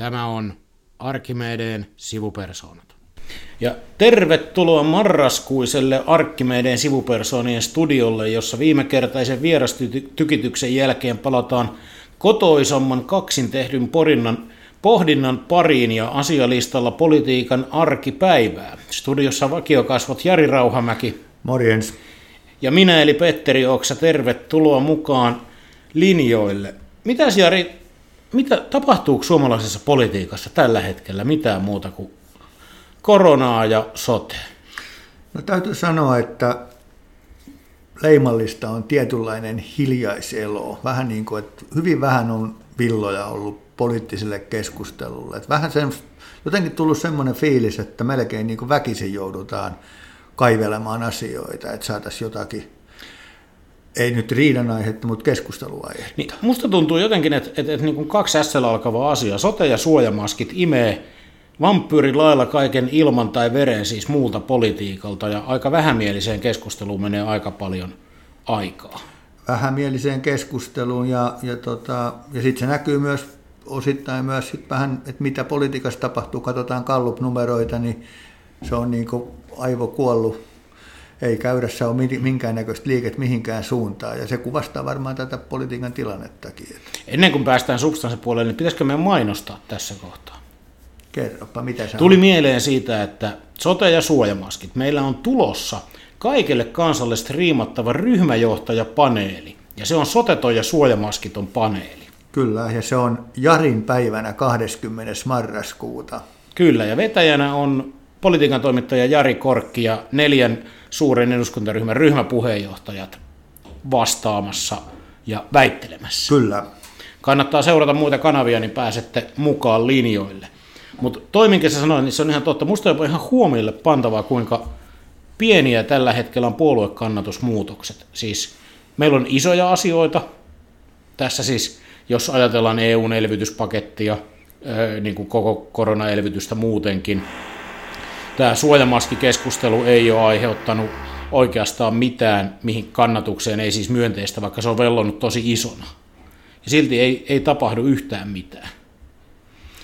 Tämä on Arkimedeen sivupersoonat. Ja tervetuloa marraskuiselle Arkkimedeen sivupersoonien studiolle, jossa viimekertaisen vierastykityksen jälkeen palataan kotoisamman kaksin tehdyn porinnan, pohdinnan pariin ja asialistalla politiikan arkipäivää. Studiossa vakiokasvot Jari Rauhamäki. Morjens. Ja minä eli Petteri Oksa, tervetuloa mukaan linjoille. Mitäs Jari, mitä tapahtuu suomalaisessa politiikassa tällä hetkellä mitään muuta kuin koronaa ja sote? No täytyy sanoa, että leimallista on tietynlainen hiljaiselo. Vähän niin kuin, että hyvin vähän on villoja ollut poliittiselle keskustelulle. Että vähän sen, jotenkin tullut semmoinen fiilis, että melkein niin kuin väkisin joudutaan kaivelemaan asioita, että saataisiin jotakin ei nyt riidan aihetta, mutta keskusteluaihetta. Niin, musta tuntuu jotenkin, että, että, että niin kuin kaksi S alkavaa asiaa, sote- ja suojamaskit imee vampyyrin lailla kaiken ilman tai veren siis muulta politiikalta, ja aika vähämieliseen keskusteluun menee aika paljon aikaa. Vähämieliseen keskusteluun, ja, ja, tota, ja sitten se näkyy myös osittain myös sit vähän, että mitä politiikassa tapahtuu, katsotaan Gallup-numeroita, niin se on niin kuin aivokuollut ei käydässä ole minkäännäköistä liiket mihinkään suuntaan, ja se kuvastaa varmaan tätä politiikan tilannettakin. Ennen kuin päästään substanssipuolelle, niin pitäisikö meidän mainostaa tässä kohtaa? Kerropa, mitä se Tuli on? mieleen siitä, että sote- ja suojamaskit. Meillä on tulossa kaikille kansalle striimattava ryhmäjohtajapaneeli, ja se on soteto ja suojamaskiton paneeli. Kyllä, ja se on Jarin päivänä 20. marraskuuta. Kyllä, ja vetäjänä on politiikan toimittaja Jari Korkki ja neljän suuren eduskuntaryhmän ryhmäpuheenjohtajat vastaamassa ja väittelemässä. Kyllä. Kannattaa seurata muita kanavia, niin pääsette mukaan linjoille. Mutta toiminkin sä sanoin, niin se on ihan totta. Musta on ihan huomiolle pantavaa, kuinka pieniä tällä hetkellä on puoluekannatusmuutokset. Siis meillä on isoja asioita. Tässä siis, jos ajatellaan EUn elvytyspakettia, niin kuin koko koronaelvytystä muutenkin, tämä suojamaskikeskustelu ei ole aiheuttanut oikeastaan mitään, mihin kannatukseen ei siis myönteistä, vaikka se on vellonut tosi isona. Ja silti ei, ei tapahdu yhtään mitään.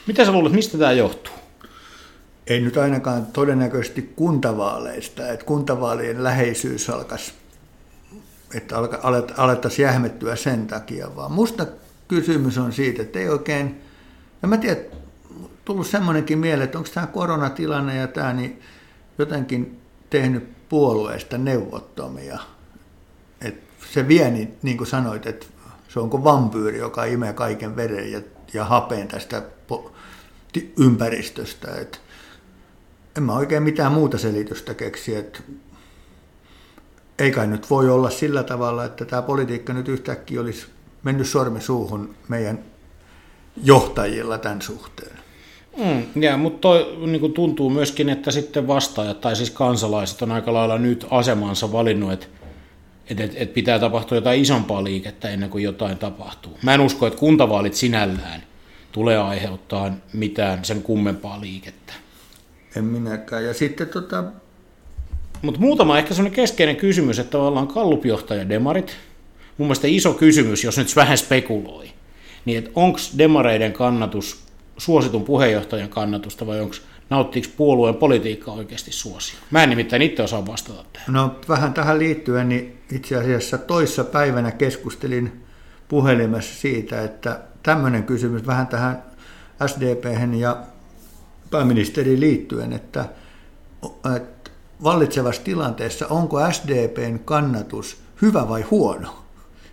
Mitä sä luulet, mistä tämä johtuu? Ei nyt ainakaan todennäköisesti kuntavaaleista, että kuntavaalien läheisyys alkaisi, että alettaisiin jähmettyä sen takia, vaan musta kysymys on siitä, että ei oikein, ja mä tiedän, tullut semmoinenkin mieleen, että onko tämä koronatilanne ja tämä niin jotenkin tehnyt puolueesta neuvottomia. Et se vie, niin, niin kuin sanoit, että se on kuin vampyyri, joka imee kaiken veren ja, ja hapeen tästä po- ympäristöstä. Et en mä oikein mitään muuta selitystä keksi, että ei kai nyt voi olla sillä tavalla, että tämä politiikka nyt yhtäkkiä olisi mennyt sormi suuhun meidän johtajilla tämän suhteen. Mm, ja, mutta toi, niin kuin tuntuu myöskin, että sitten vastaajat tai siis kansalaiset on aika lailla nyt asemansa valinnut, että että et, et pitää tapahtua jotain isompaa liikettä ennen kuin jotain tapahtuu. Mä en usko, että kuntavaalit sinällään tulee aiheuttaa mitään sen kummempaa liikettä. En minäkään. Ja sitten tota... Mutta muutama ehkä sellainen keskeinen kysymys, että tavallaan kallupjohtaja demarit, mun mielestä iso kysymys, jos nyt vähän spekuloi, niin että onko demareiden kannatus suositun puheenjohtajan kannatusta vai onko nauttiiko puolueen politiikka oikeasti suosio? Mä en nimittäin itse osaa vastata tähän. No vähän tähän liittyen, niin itse asiassa toissa päivänä keskustelin puhelimessa siitä, että tämmöinen kysymys vähän tähän sdp ja pääministeriin liittyen, että, että vallitsevassa tilanteessa onko SDPn kannatus hyvä vai huono?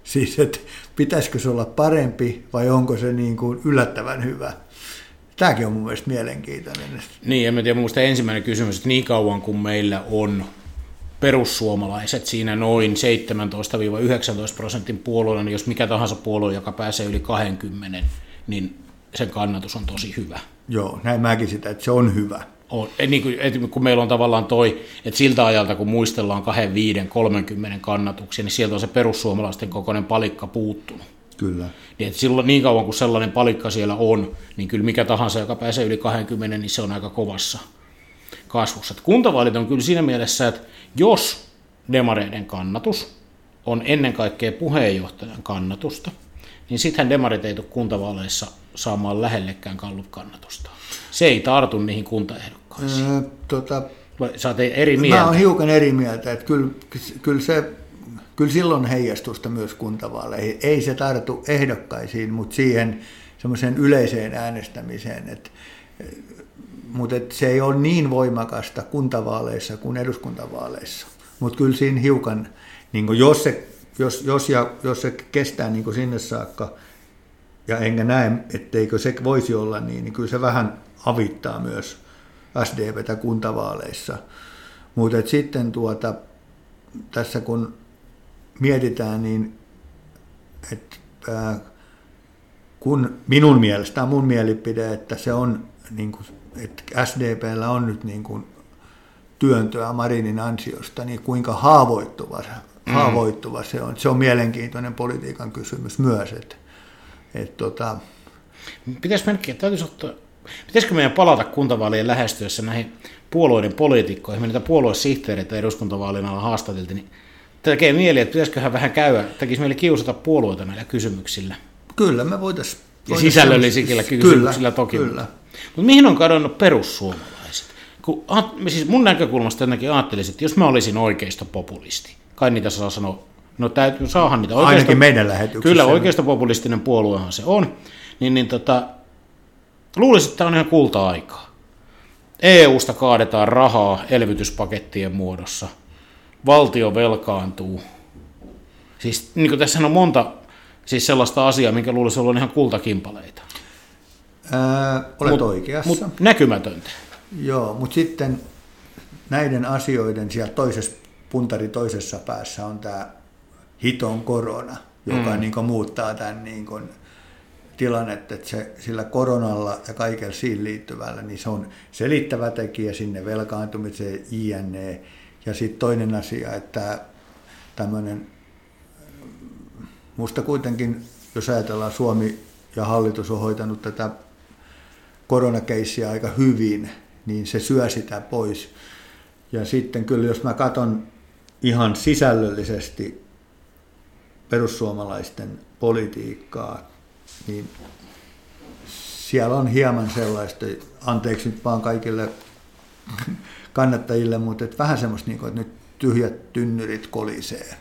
Siis, että pitäisikö se olla parempi vai onko se niin kuin yllättävän hyvä? Tämäkin on mun mielestä mielenkiintoinen. Niin, en mä tiedä, mun ensimmäinen kysymys, että niin kauan kuin meillä on perussuomalaiset siinä noin 17-19 prosentin puolueella, niin jos mikä tahansa puolue, joka pääsee yli 20, niin sen kannatus on tosi hyvä. Joo, näin mäkin sitä, että se on hyvä. On. Et niin kuin, et kun meillä on tavallaan toi, että siltä ajalta kun muistellaan 2, 5, 30 kannatuksia, niin sieltä on se perussuomalaisten kokoinen palikka puuttunut. Kyllä. Niin, että silloin, niin kauan kuin sellainen palikka siellä on, niin kyllä mikä tahansa, joka pääsee yli 20, niin se on aika kovassa kasvussa. Että kuntavaalit on kyllä siinä mielessä, että jos demareiden kannatus on ennen kaikkea puheenjohtajan kannatusta, niin sittenhän demarit ei tule kuntavaaleissa saamaan lähellekään Gallup-kannatusta. Se ei tartu niihin kuntaehdokkaisiin. Öö, tota, Sä eri mieltä. Mä oon hiukan eri mieltä, että kyllä, kyllä, se, kyllä silloin heijastusta myös kuntavaaleihin. Ei se tartu ehdokkaisiin, mutta siihen semmoiseen yleiseen äänestämiseen, että mutta et se ei ole niin voimakasta kuntavaaleissa kuin eduskuntavaaleissa. Mutta kyllä siinä hiukan, niin jos, se, jos, jos, ja, jos se kestää niin sinne saakka, ja enkä näe, etteikö se voisi olla niin, niin kyllä se vähän avittaa myös SDPtä kuntavaaleissa. Mutta sitten tuota, tässä kun mietitään, niin että kun minun mielestä, mun mielipide, että se on, niin kuin, että SDPllä on nyt niin kuin työntöä Marinin ansiosta, niin kuinka haavoittuva, mm. haavoittuva se on. Se on mielenkiintoinen politiikan kysymys myös. Että, että tota... Mennäkin, täytyisi ottaa, pitäisikö meidän palata kuntavaalien lähestyessä näihin puolueiden poliitikkoihin, me niitä puoluesihteereitä eduskuntavaalien alla haastateltiin, niin tekee mieli, että pitäisiköhän vähän käydä, tekisi mieli kiusata puolueita näillä kysymyksillä. Kyllä, me voitaisiin. Ja sisällöllisillä kysymyksillä kyllä, toki. Kyllä. Mutta mihin on kadonnut perussuomalaiset? Kun, siis mun näkökulmasta jotenkin ajattelisin, että jos mä olisin oikeistopopulisti, kai niitä saa sanoa, no täytyy, saahan niitä oikeisto, Ainakin meidän lähetyksessä. Kyllä, oikeistopopulistinen puoluehan se on. Niin, niin tota, luulisin, että tämä on ihan kulta-aikaa. EU-sta kaadetaan rahaa elvytyspakettien muodossa. Valtio velkaantuu. Siis niin kuin tässä on monta Siis sellaista asiaa, minkä luulisi olla ihan kultakimpaleita. Ää, olet mut, oikeassa. Mutta näkymätöntä. Joo, mutta sitten näiden asioiden siellä toisessa, puntari toisessa päässä on tämä hiton korona, joka mm. niin muuttaa tämän niin kuin tilannetta, että se, sillä koronalla ja kaikella siihen liittyvällä, niin se on selittävä tekijä sinne velkaantumiseen, INE. Ja sitten toinen asia, että tämmöinen Musta kuitenkin, jos ajatellaan Suomi ja hallitus on hoitanut tätä koronakeissiä aika hyvin, niin se syö sitä pois. Ja sitten kyllä, jos mä katson ihan sisällöllisesti perussuomalaisten politiikkaa, niin siellä on hieman sellaista, anteeksi nyt vaan kaikille kannattajille, mutta että vähän semmoista, niin kuin, että nyt tyhjät tynnyrit kolisee.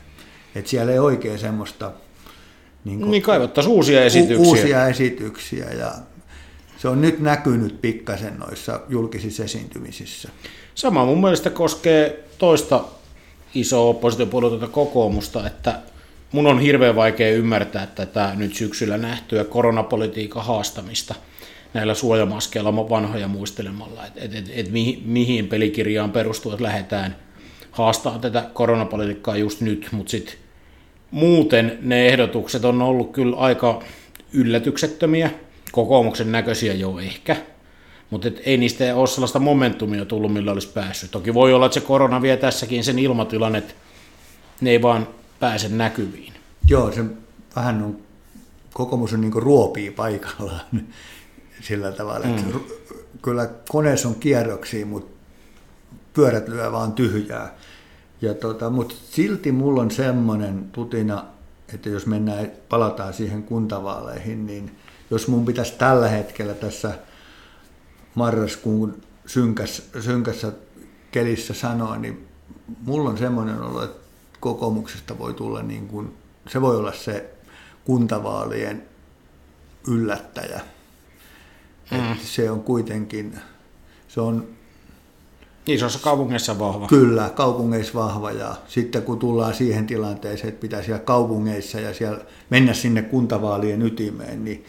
Että siellä ei oikein semmoista niin, kuin, niin kaivattaisiin uusia esityksiä. Uusia esityksiä ja se on nyt näkynyt pikkasen noissa julkisissa esiintymisissä. Sama mun mielestä koskee toista isoa oppositiopuolueita kokoomusta, että mun on hirveän vaikea ymmärtää tätä nyt syksyllä nähtyä koronapolitiikan haastamista näillä suojamaskeilla vanhoja muistelemalla, että et, et, et mihin, mihin pelikirjaan perustuu, että lähdetään haastaa tätä koronapolitiikkaa just nyt, mutta sitten muuten ne ehdotukset on ollut kyllä aika yllätyksettömiä, kokoomuksen näköisiä jo ehkä, mutta ei niistä ole sellaista momentumia tullut, millä olisi päässyt. Toki voi olla, että se korona vie tässäkin sen ilmatilan, että ne ei vaan pääse näkyviin. Joo, se vähän on, kokoomus on niin ruopii paikallaan sillä tavalla, että mm. kyllä koneessa on kierroksia, mutta pyörät lyö vaan tyhjää. Ja tota, mutta silti mulla on semmoinen tutina, että jos mennään, palataan siihen kuntavaaleihin, niin jos mun pitäisi tällä hetkellä tässä marraskuun synkässä, synkässä kelissä sanoa, niin mulla on semmoinen olo, että kokoomuksesta voi tulla niin kuin, se voi olla se kuntavaalien yllättäjä. Mm. se on kuitenkin, se on Isossa kaupungeissa vahva. Kyllä, kaupungeissa vahva ja sitten kun tullaan siihen tilanteeseen, että pitää siellä kaupungeissa ja siellä mennä sinne kuntavaalien ytimeen, niin,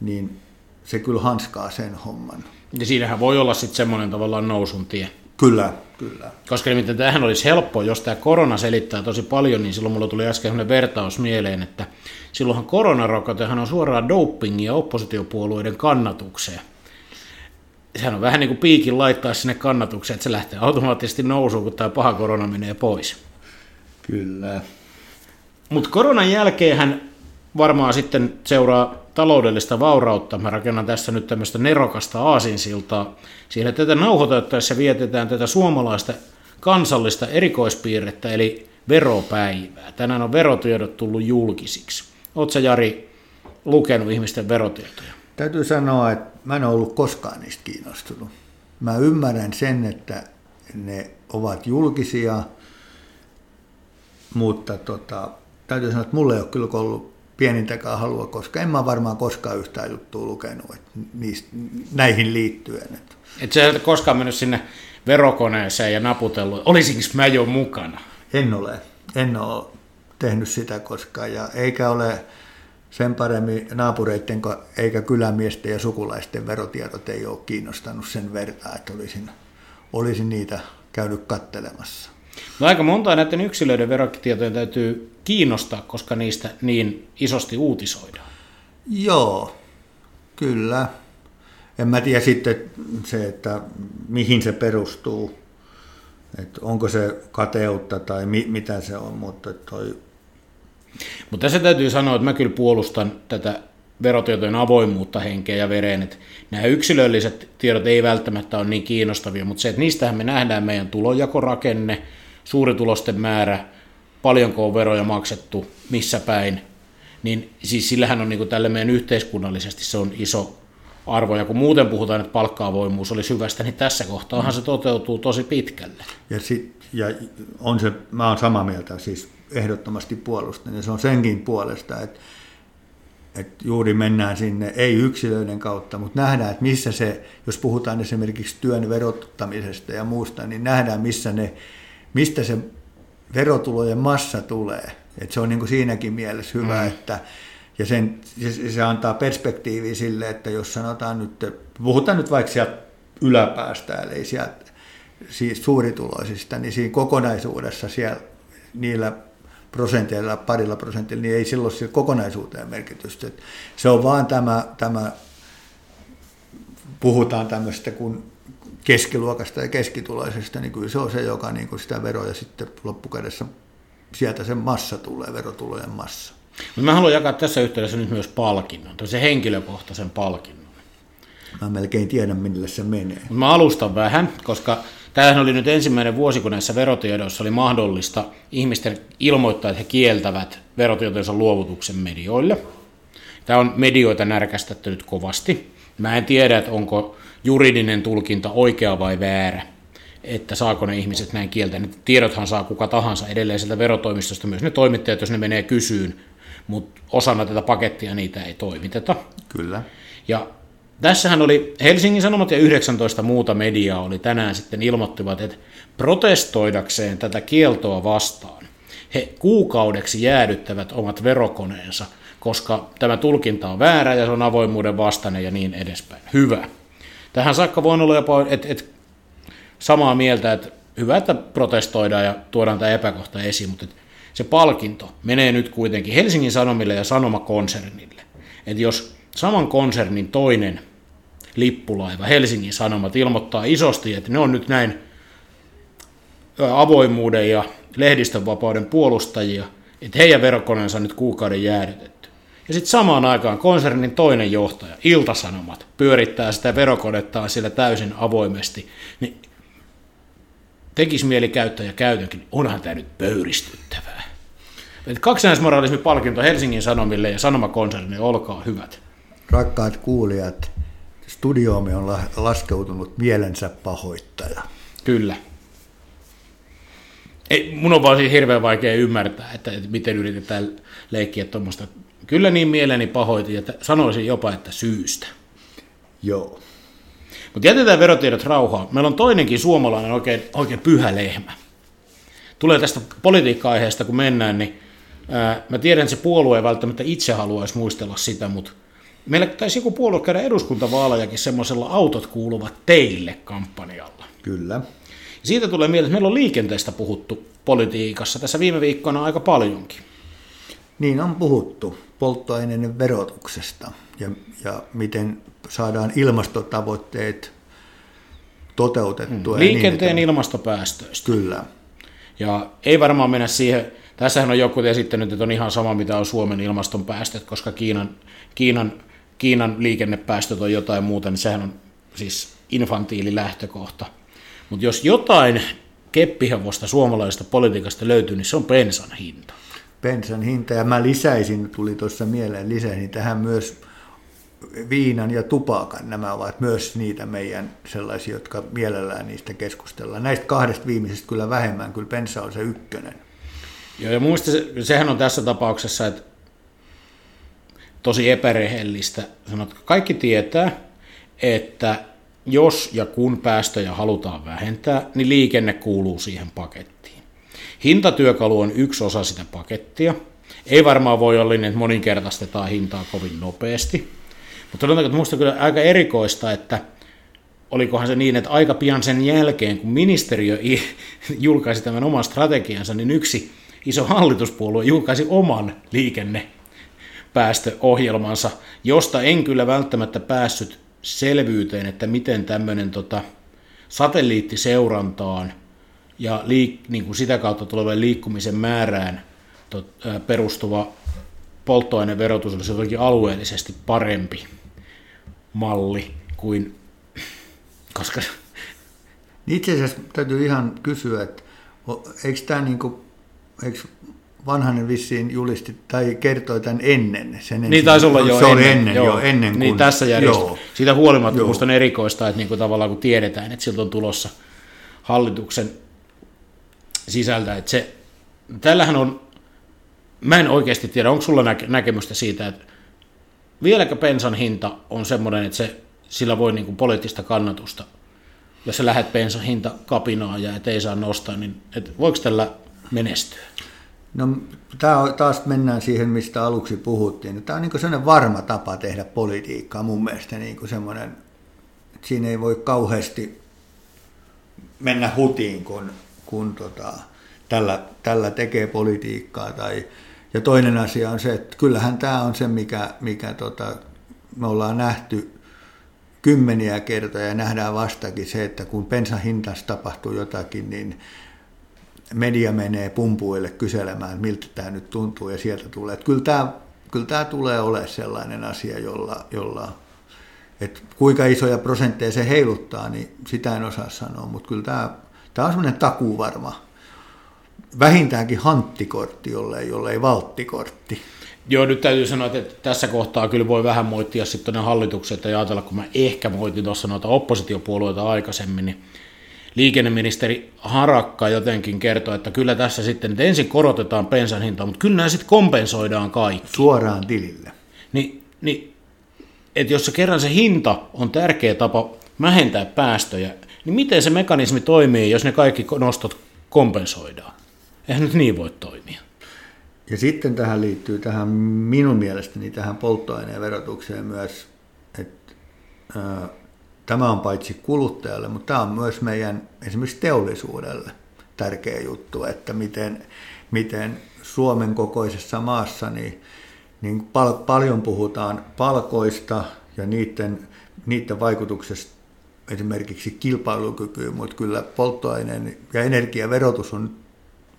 niin se kyllä hanskaa sen homman. Ja siinähän voi olla sitten semmoinen tavallaan nousun tie. Kyllä, kyllä. Koska nimittäin tämähän olisi helppo, jos tämä korona selittää tosi paljon, niin silloin mulla tuli äsken sellainen vertaus mieleen, että silloinhan koronarokotehan on suoraan dopingia oppositiopuolueiden kannatukseen sehän on vähän niin kuin piikin laittaa sinne kannatukseen, että se lähtee automaattisesti nousuun, kun tämä paha korona menee pois. Kyllä. Mutta koronan jälkeen varmaan sitten seuraa taloudellista vaurautta. Mä rakennan tässä nyt tämmöistä nerokasta aasinsiltaa. Siinä tätä nauhoitettaessa vietetään tätä suomalaista kansallista erikoispiirrettä, eli veropäivää. Tänään on verotiedot tullut julkisiksi. Oletko Jari lukenut ihmisten verotietoja? Täytyy sanoa, että mä en ollut koskaan niistä kiinnostunut. Mä ymmärrän sen, että ne ovat julkisia, mutta tota, täytyy sanoa, että mulla ei ole kyllä ollut pienintäkään halua, koska en mä varmaan koskaan yhtään juttua lukenut että niistä, näihin liittyen. Että. Et sä et koskaan mennyt sinne verokoneeseen ja naputellut, olisinko mä jo mukana? En ole. En ole tehnyt sitä koskaan ja eikä ole sen paremmin naapureiden eikä kylämiesten ja sukulaisten verotiedot ei ole kiinnostanut sen verran, että olisin, olisin niitä käynyt kattelemassa. No aika monta näiden yksilöiden verotietojen täytyy kiinnostaa, koska niistä niin isosti uutisoidaan. Joo, kyllä. En mä tiedä sitten se, että mihin se perustuu, että onko se kateutta tai mi- mitä se on, mutta toi... Mutta tässä täytyy sanoa, että mä kyllä puolustan tätä verotietojen avoimuutta henkeä ja vereen, että nämä yksilölliset tiedot ei välttämättä ole niin kiinnostavia, mutta se, että niistähän me nähdään meidän tulojakorakenne, suuritulosten määrä, paljonko on veroja maksettu, missä päin, niin siis sillähän on niin kuin tälle meidän yhteiskunnallisesti se on iso arvo, ja kun muuten puhutaan, että palkka-avoimuus olisi hyvästä, niin tässä kohtaahan se toteutuu tosi pitkälle. Ja, sit, ja on se, mä olen samaa mieltä, siis ehdottomasti puolustan, ja se on senkin puolesta, että, että juuri mennään sinne, ei yksilöiden kautta, mutta nähdään, että missä se, jos puhutaan esimerkiksi työn verottamisesta ja muusta, niin nähdään, missä ne, mistä se verotulojen massa tulee. Et se on niin kuin siinäkin mielessä hyvä, mm. että ja sen, se, se antaa perspektiiviä sille, että jos sanotaan nyt, puhutaan nyt vaikka sieltä yläpäästä, eli sieltä siis suurituloisista, niin siinä kokonaisuudessa siellä niillä prosenteilla, parilla prosentilla, niin ei silloin sillä kokonaisuuteen merkitystä. Se on vaan tämä, tämä puhutaan tämmöistä kuin keskiluokasta ja keskituloisesta, niin kyllä se on se, joka niin kuin sitä veroja sitten loppukädessä, sieltä se massa tulee, verotulojen massa. Mutta mä haluan jakaa tässä yhteydessä nyt myös palkinnon, se henkilökohtaisen palkinnon. Mä melkein tiedän, millä se menee. Mut mä alustan vähän, koska tämähän oli nyt ensimmäinen vuosi, kun näissä verotiedoissa oli mahdollista ihmisten ilmoittaa, että he kieltävät verotietojensa luovutuksen medioille. Tämä on medioita närkästetty nyt kovasti. Mä en tiedä, että onko juridinen tulkinta oikea vai väärä, että saako ne ihmiset näin kieltä. Ne tiedothan saa kuka tahansa edelleen sieltä verotoimistosta, myös ne toimittajat, jos ne menee kysyyn, mutta osana tätä pakettia niitä ei toimiteta. Kyllä. Ja tässähän oli Helsingin Sanomat ja 19 muuta mediaa oli tänään sitten ilmoittivat, että protestoidakseen tätä kieltoa vastaan he kuukaudeksi jäädyttävät omat verokoneensa, koska tämä tulkinta on väärä ja se on avoimuuden vastainen ja niin edespäin. Hyvä. Tähän saakka voin olla jopa et, et, samaa mieltä, että hyvä, että protestoidaan ja tuodaan tämä epäkohta esiin, mutta se palkinto menee nyt kuitenkin Helsingin Sanomille ja Sanomakonsernille. Että jos saman konsernin toinen lippulaiva, Helsingin Sanomat, ilmoittaa isosti, että ne on nyt näin avoimuuden ja lehdistönvapauden puolustajia, että heidän verokoneensa on nyt kuukauden jäädytetty. Ja sitten samaan aikaan konsernin toinen johtaja, Iltasanomat, pyörittää sitä verokonettaan sillä täysin avoimesti, niin tekisi mieli käyttää ja käytänkin, onhan tämä nyt pöyristyttävää. palkinto Helsingin Sanomille ja Sanomakonserni, olkaa hyvät. Rakkaat kuulijat, studioomme on laskeutunut mielensä pahoittaja. Kyllä. Ei, mun on vaan siis hirveän vaikea ymmärtää, että, että miten yritetään leikkiä tuommoista. Kyllä niin mieleni pahoitin, että sanoisin jopa, että syystä. Joo. Mutta jätetään verotiedot rauhaan. Meillä on toinenkin suomalainen oikein, oikein pyhä lehmä. Tulee tästä politiikka-aiheesta, kun mennään, niin ää, mä tiedän, että se puolue ei välttämättä itse haluaisi muistella sitä, mutta meillä taisi joku puolue käydä eduskuntavaalajakin semmoisella autot kuuluvat teille kampanjalla. Kyllä. Ja siitä tulee mieleen, että meillä on liikenteestä puhuttu politiikassa tässä viime viikkoina aika paljonkin. Niin on puhuttu polttoaineiden verotuksesta ja, ja miten saadaan ilmastotavoitteet toteutettua. Mm. Liikenteen niin, ilmastopäästöistä. Kyllä. Ja ei varmaan mennä siihen, tässähän on joku esittänyt, että on ihan sama mitä on Suomen ilmastonpäästöt, koska Kiinan, Kiinan, Kiinan liikennepäästöt on jotain muuta, niin sehän on siis infantiili lähtökohta. Mutta jos jotain keppihevosta suomalaisesta politiikasta löytyy, niin se on bensan hinta. Bensan hinta, ja mä lisäisin, tuli tuossa mieleen, lisäisin tähän myös viinan ja tupakan. Nämä ovat myös niitä meidän sellaisia, jotka mielellään niistä keskustellaan. Näistä kahdesta viimeisestä kyllä vähemmän, kyllä pensa on se ykkönen. Joo, ja muista se, sehän on tässä tapauksessa, että tosi epärehellistä. Sanot, kaikki tietää, että jos ja kun päästöjä halutaan vähentää, niin liikenne kuuluu siihen pakettiin. Hintatyökalu on yksi osa sitä pakettia. Ei varmaan voi olla niin, että moninkertaistetaan hintaa kovin nopeasti. Mutta sanotaanko, että minusta kyllä aika erikoista, että olikohan se niin, että aika pian sen jälkeen, kun ministeriö julkaisi tämän oman strategiansa, niin yksi iso hallituspuolue julkaisi oman liikennepäästöohjelmansa, josta en kyllä välttämättä päässyt selvyyteen, että miten tämmöinen tota, satelliittiseurantaan ja liik, niin kuin sitä kautta tulevan liikkumisen määrään tot, ää, perustuva polttoaineverotus olisi jotenkin alueellisesti parempi malli kuin, koska... Itse asiassa täytyy ihan kysyä, että eikö tämä niin kuin, eikö Vanhanen vissiin julisti tai kertoi tämän ennen. Sen niin taisi olla jo se ennen. Oli ennen, joo, jo, ennen niin kuin, niin tässä järjestelmässä. Siitä huolimatta joo. minusta on erikoista, että niin kuin tavallaan kun tiedetään, että siltä on tulossa hallituksen sisältä, että se, tällähän on, mä en oikeasti tiedä, onko sulla näke, näkemystä siitä, että vieläkö pensan hinta on semmoinen, että se, sillä voi niin kuin poliittista kannatusta, jos sä lähdet pensan hinta kapinaa ja et ei saa nostaa, niin et voiko tällä menestyä? No tämä taas mennään siihen, mistä aluksi puhuttiin. Tämä on niin sellainen varma tapa tehdä politiikkaa mun mielestä. Niin kuin semmoinen, että siinä ei voi kauheasti mennä hutiin, kun, kun tota, tällä, tällä tekee politiikkaa. Tai, ja toinen asia on se, että kyllähän tämä on se, mikä, mikä tota, me ollaan nähty kymmeniä kertoja ja nähdään vastakin se, että kun pensan hintassa tapahtuu jotakin, niin media menee pumpuille kyselemään, miltä tämä nyt tuntuu ja sieltä tulee. Että kyllä tämä, kyllä tämä tulee olemaan sellainen asia, jolla, jolla että kuinka isoja prosentteja se heiluttaa, niin sitä en osaa sanoa, mutta kyllä tämä, tämä on semmoinen takuvarma, vähintäänkin hanttikortti, jollei, jollei valttikortti. Joo, nyt täytyy sanoa, että tässä kohtaa kyllä voi vähän moittia sitten ne hallitukset ja ajatella, kun mä ehkä moitin tuossa noita oppositiopuolueita aikaisemmin, niin liikenneministeri Harakka jotenkin kertoi, että kyllä tässä sitten, että ensin korotetaan bensan hintaa, mutta kyllä nämä sitten kompensoidaan kaikki. Suoraan tilille. Ni, niin, että jos se kerran se hinta on tärkeä tapa vähentää päästöjä, niin miten se mekanismi toimii, jos ne kaikki nostot kompensoidaan? Eihän nyt niin voi toimia. Ja sitten tähän liittyy tähän minun mielestäni tähän polttoaineen verotukseen myös, että Tämä on paitsi kuluttajalle, mutta tämä on myös meidän esimerkiksi teollisuudelle tärkeä juttu, että miten, miten Suomen kokoisessa maassa niin, niin pal- paljon puhutaan palkoista ja niiden, niiden vaikutuksesta esimerkiksi kilpailukykyyn, mutta kyllä polttoaineen ja energiaverotus on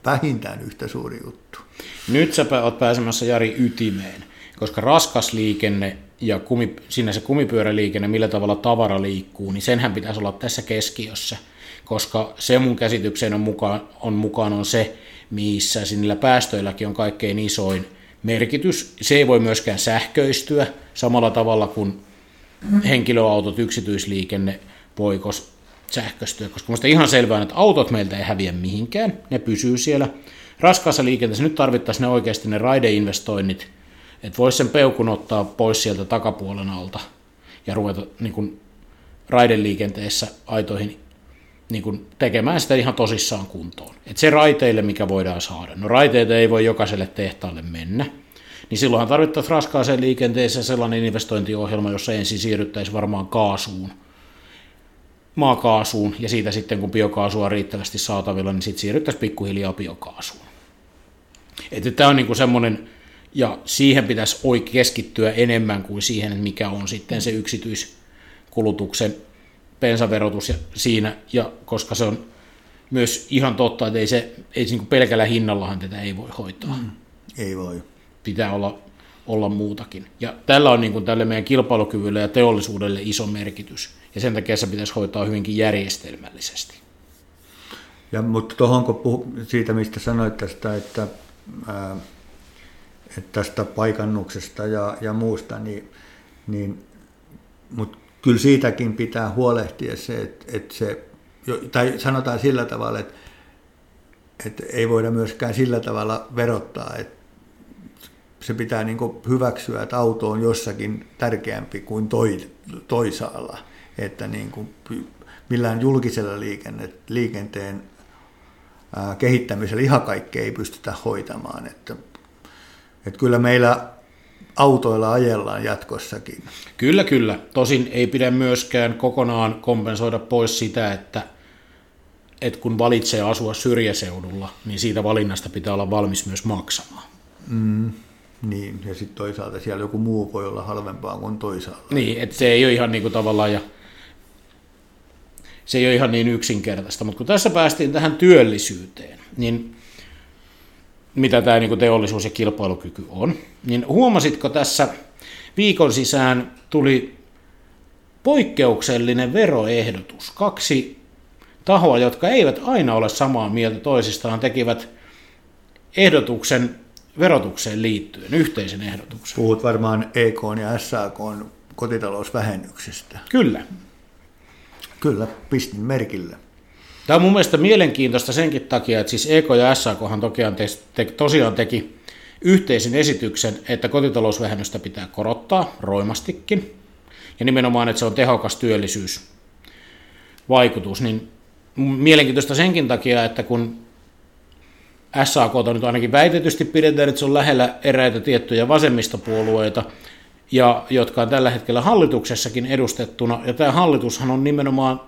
vähintään yhtä suuri juttu. Nyt sä oot pääsemässä Jari ytimeen, koska raskas liikenne ja kumi, sinne se kumipyöräliikenne, millä tavalla tavara liikkuu, niin senhän pitäisi olla tässä keskiössä, koska se mun käsitykseen on mukaan on, mukaan on se, missä sinillä päästöilläkin on kaikkein isoin merkitys. Se ei voi myöskään sähköistyä samalla tavalla kuin henkilöautot, yksityisliikenne voi sähköistyä, koska minusta ihan selvää että autot meiltä ei häviä mihinkään, ne pysyy siellä. Raskaassa liikenteessä nyt tarvittaisiin ne oikeasti ne raideinvestoinnit, että voisi sen peukun ottaa pois sieltä takapuolen alta ja ruveta niin kuin, raideliikenteessä aitoihin niin kuin, tekemään sitä ihan tosissaan kuntoon. Et se raiteille, mikä voidaan saada. No raiteita ei voi jokaiselle tehtaalle mennä. Niin silloinhan tarvittaisiin raskaaseen liikenteeseen sellainen investointiohjelma, jossa ensin siirryttäisiin varmaan kaasuun, maakaasuun, ja siitä sitten kun biokaasua on riittävästi saatavilla, niin sitten siirryttäisiin pikkuhiljaa biokaasuun. Että tämä on niin kuin semmoinen ja siihen pitäisi oikein keskittyä enemmän kuin siihen, että mikä on sitten se yksityiskulutuksen pensaverotus ja siinä, ja koska se on myös ihan totta, että ei se, ei se niin pelkällä hinnallahan tätä ei voi hoitaa. Mm, ei voi. Pitää olla, olla muutakin. Ja tällä on niin kuin tälle meidän kilpailukyvylle ja teollisuudelle iso merkitys, ja sen takia se pitäisi hoitaa hyvinkin järjestelmällisesti. Ja, mutta tuohonko puhu, siitä, mistä sanoit tästä, että ää, tästä paikannuksesta ja, ja muusta, niin, niin mutta kyllä siitäkin pitää huolehtia se, että, että se, tai sanotaan sillä tavalla, että, että ei voida myöskään sillä tavalla verottaa, että se pitää niin hyväksyä, että auto on jossakin tärkeämpi kuin toi, toisaalla. Että niin kuin millään julkisella liikenne, liikenteen ää, kehittämisellä ihan kaikkea ei pystytä hoitamaan. Että, että kyllä meillä autoilla ajellaan jatkossakin. Kyllä, kyllä. Tosin ei pidä myöskään kokonaan kompensoida pois sitä, että, että kun valitsee asua syrjäseudulla, niin siitä valinnasta pitää olla valmis myös maksamaan. Mm. Niin, ja sitten toisaalta siellä joku muu voi olla halvempaa kuin toisaalta. Niin, että se ei ole ihan niin kuin tavallaan, ja se ei ole ihan niin yksinkertaista, mutta kun tässä päästiin tähän työllisyyteen, niin mitä tämä niin teollisuus ja kilpailukyky on, niin huomasitko tässä viikon sisään tuli poikkeuksellinen veroehdotus. Kaksi tahoa, jotka eivät aina ole samaa mieltä toisistaan, tekivät ehdotuksen verotukseen liittyen, yhteisen ehdotuksen. Puhut varmaan EK ja SAK kotitalousvähennyksestä. Kyllä. Kyllä, pistin merkille. Tämä on mun mielestä mielenkiintoista senkin takia, että siis EK ja SAK tosiaan, te, te, tosiaan teki yhteisen esityksen, että kotitalousvähennystä pitää korottaa roimastikin, ja nimenomaan, että se on tehokas työllisyysvaikutus, niin mielenkiintoista senkin takia, että kun SAK on nyt ainakin väitetysti pidetään, että se on lähellä eräitä tiettyjä vasemmistopuolueita, ja jotka on tällä hetkellä hallituksessakin edustettuna, ja tämä hallitushan on nimenomaan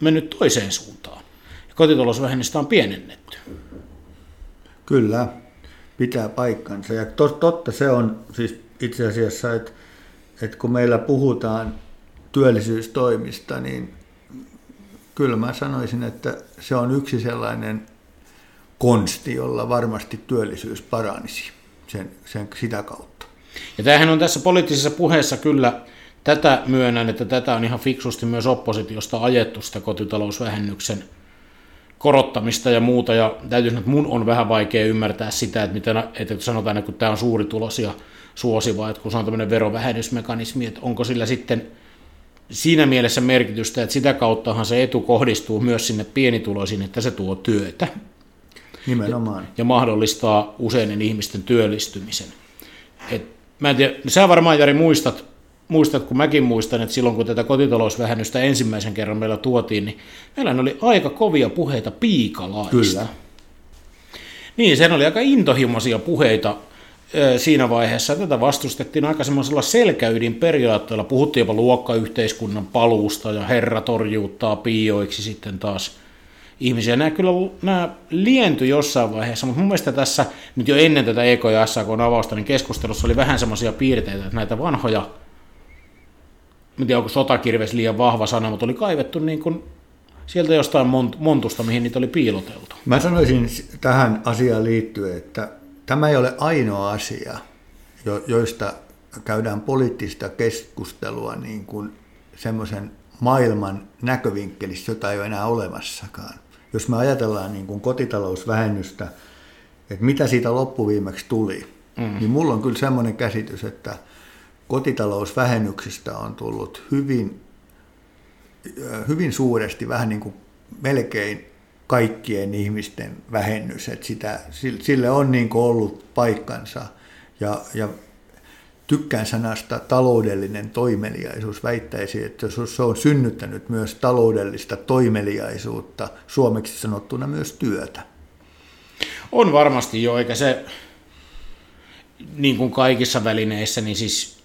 mennyt toiseen suuntaan. Ja kotitalousvähennystä on pienennetty. Kyllä, pitää paikkansa. Ja totta se on siis itse asiassa, että, että kun meillä puhutaan työllisyystoimista, niin kyllä mä sanoisin, että se on yksi sellainen konsti, jolla varmasti työllisyys paranisi sen, sen, sitä kautta. Ja tämähän on tässä poliittisessa puheessa kyllä, tätä myönnän, että tätä on ihan fiksusti myös oppositiosta ajettu sitä kotitalousvähennyksen korottamista ja muuta, ja täytyy sanoa, että mun on vähän vaikea ymmärtää sitä, että, miten, että sanotaan, että kun tämä on suuri tulos ja suosiva, että kun se on tämmöinen verovähennysmekanismi, että onko sillä sitten siinä mielessä merkitystä, että sitä kauttahan se etu kohdistuu myös sinne pienituloisiin, että se tuo työtä. Nimenomaan. Ja mahdollistaa useinen ihmisten työllistymisen. Et, mä en tiedä, sä varmaan Jari muistat, muistat, kun mäkin muistan, että silloin kun tätä kotitalousvähennystä ensimmäisen kerran meillä tuotiin, niin meillä oli aika kovia puheita piikalaista. Kyllä. Niin, sen oli aika intohimoisia puheita siinä vaiheessa. Tätä vastustettiin aika semmoisella selkäydin periaatteella. Puhuttiin jopa luokkayhteiskunnan paluusta ja herra torjuuttaa piioiksi sitten taas ihmisiä. Nämä kyllä nämä lientyi jossain vaiheessa, mutta mun mielestä tässä nyt jo ennen tätä EK ja SAK avausta, niin keskustelussa oli vähän semmoisia piirteitä, että näitä vanhoja, en tiedä onko sotakirves liian vahva sana, mutta oli kaivettu niin kuin sieltä jostain montusta, mihin niitä oli piiloteltu. Mä sanoisin tähän asiaan liittyen, että tämä ei ole ainoa asia, joista käydään poliittista keskustelua niin kuin semmoisen maailman näkövinkkelissä, jota ei ole enää olemassakaan jos me ajatellaan niin kuin kotitalousvähennystä, että mitä siitä loppuviimeksi tuli, mm. niin mulla on kyllä semmoinen käsitys, että kotitalousvähennyksestä on tullut hyvin, hyvin suuresti, vähän niin kuin melkein kaikkien ihmisten vähennys, että sitä, sille on niin kuin ollut paikkansa ja, ja tykkään sanasta taloudellinen toimeliaisuus. Väittäisi, että se on synnyttänyt myös taloudellista toimeliaisuutta, suomeksi sanottuna myös työtä. On varmasti jo, eikä se niin kuin kaikissa välineissä, niin siis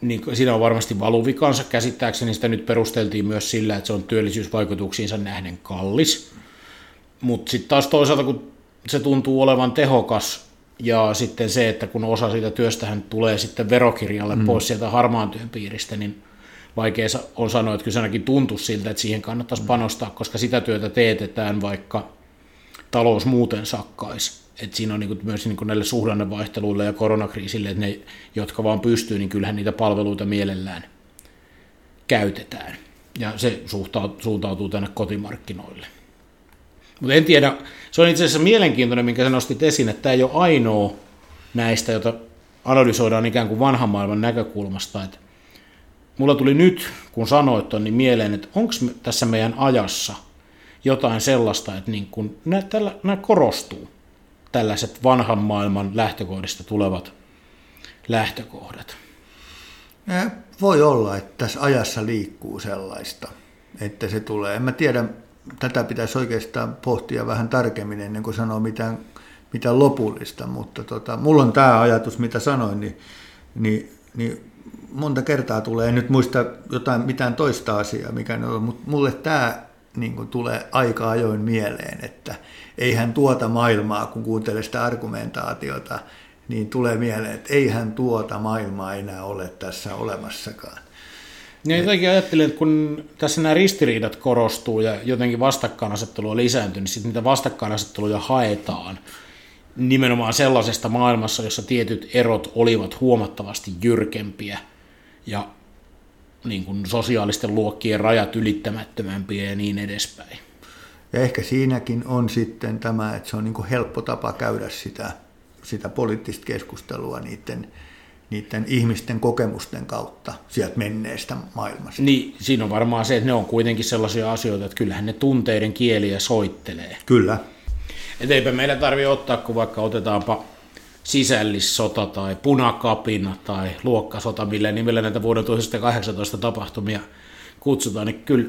niin siinä on varmasti valuvikansa käsittääkseni. Sitä nyt perusteltiin myös sillä, että se on työllisyysvaikutuksiinsa nähden kallis. Mutta sitten taas toisaalta, kun se tuntuu olevan tehokas, ja sitten se, että kun osa siitä työstähän tulee sitten verokirjalle mm. pois sieltä harmaan työn piiristä, niin vaikea on sanoa, että kyllä se ainakin tuntuu siltä, että siihen kannattaisi mm. panostaa, koska sitä työtä teetetään, vaikka talous muuten sakkaisi. Et siinä on niin myös niin näille suhdannevaihteluille ja koronakriisille, että ne, jotka vaan pystyy, niin kyllähän niitä palveluita mielellään käytetään. Ja se suuntautuu tänne kotimarkkinoille. Mutta en tiedä, se on itse asiassa mielenkiintoinen, minkä sä nostit esiin, että tämä ei ole ainoa näistä, jota analysoidaan ikään kuin vanhan maailman näkökulmasta. Että mulla tuli nyt, kun sanoit ton, niin mieleen, että onko tässä meidän ajassa jotain sellaista, että niin kun nämä, tällä, nämä korostuu, tällaiset vanhan maailman lähtökohdista tulevat lähtökohdat. Voi olla, että tässä ajassa liikkuu sellaista, että se tulee. En mä tiedä, tätä pitäisi oikeastaan pohtia vähän tarkemmin ennen kuin sanoo mitään, mitään lopullista, mutta tota, mulla on tämä ajatus, mitä sanoin, niin, niin, niin monta kertaa tulee, en nyt muista jotain, mitään toista asiaa, mikä ne on, mutta mulle tämä niin kuin tulee aika ajoin mieleen, että eihän tuota maailmaa, kun kuuntelee sitä argumentaatiota, niin tulee mieleen, että eihän tuota maailmaa enää ole tässä olemassakaan. Niin jotenkin ajattelen, että kun tässä nämä ristiriidat korostuu ja jotenkin vastakkainasettelu on lisääntynyt, niin sitten niitä vastakkainasetteluja haetaan nimenomaan sellaisesta maailmassa, jossa tietyt erot olivat huomattavasti jyrkempiä ja niin kuin sosiaalisten luokkien rajat ylittämättömämpiä ja niin edespäin. Ja ehkä siinäkin on sitten tämä, että se on niin kuin helppo tapa käydä sitä, sitä poliittista keskustelua niiden, niiden ihmisten kokemusten kautta sieltä menneestä maailmasta. Niin, siinä on varmaan se, että ne on kuitenkin sellaisia asioita, että kyllähän ne tunteiden kieliä soittelee. Kyllä. Et eipä meillä tarvitse ottaa, kun vaikka otetaanpa sisällissota tai punakapina tai luokkasota, millä nimellä näitä vuoden 1918 tapahtumia kutsutaan, niin kyllä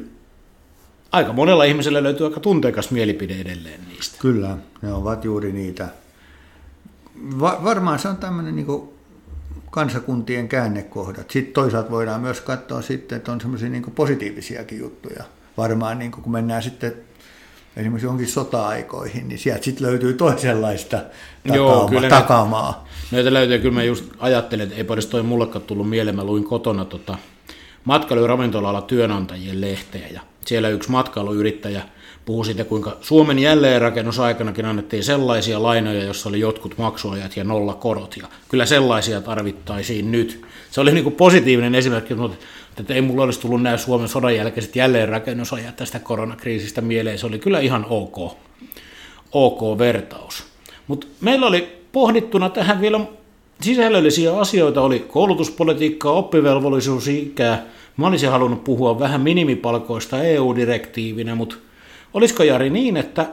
aika monella ihmisellä löytyy aika tunteikas mielipide edelleen niistä. Kyllä, ne ovat juuri niitä. Va- varmaan se on tämmöinen niin kansakuntien käännekohdat. Sitten toisaalta voidaan myös katsoa sitten, että on semmoisia niin positiivisiakin juttuja. Varmaan niin kun mennään sitten esimerkiksi jonkin sota-aikoihin, niin sieltä sitten löytyy toisenlaista takaama, Joo, kyllä takamaa. Näitä löytyy, kyllä mä just ajattelin, että ei edes toi mullekaan tullut mieleen, mä luin kotona tota, matkailu- ja ravintola työnantajien lehteä, ja siellä yksi matkailuyrittäjä puhui siitä, kuinka Suomen jälleenrakennusaikanakin annettiin sellaisia lainoja, joissa oli jotkut maksuajat ja nolla korot, ja kyllä sellaisia tarvittaisiin nyt. Se oli niin kuin positiivinen esimerkki, että ei mulla olisi tullut nämä Suomen sodan jälkeiset jälleenrakennusajat tästä koronakriisistä mieleen. Se oli kyllä ihan ok, ok vertaus. Mutta meillä oli pohdittuna tähän vielä sisällöllisiä asioita, oli koulutuspolitiikkaa, oppivelvollisuusikää. Mä olisin halunnut puhua vähän minimipalkoista EU-direktiivinä, mutta olisiko Jari niin, että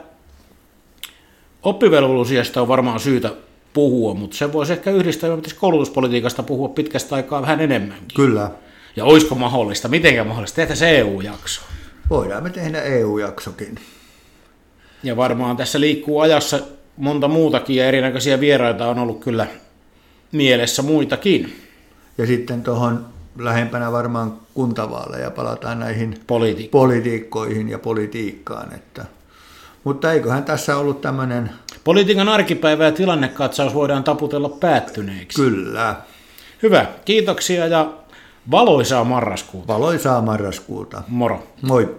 oppivelvollisuudesta on varmaan syytä puhua, mutta se voisi ehkä yhdistää, että koulutuspolitiikasta puhua pitkästä aikaa vähän enemmänkin. Kyllä. Ja olisiko mahdollista, mitenkä mahdollista, tehdä se EU-jakso? Voidaan me tehdä EU-jaksokin. Ja varmaan tässä liikkuu ajassa monta muutakin ja erinäköisiä vieraita on ollut kyllä mielessä muitakin. Ja sitten tuohon lähempänä varmaan kuntavaaleja palataan näihin Politiikka. politiikkoihin ja politiikkaan. Että. Mutta eiköhän tässä ollut tämmöinen... Politiikan arkipäivä ja tilannekatsaus voidaan taputella päättyneeksi. Kyllä. Hyvä, kiitoksia ja Valoisaa marraskuuta. Valoisaa marraskuuta. Moro. Moi.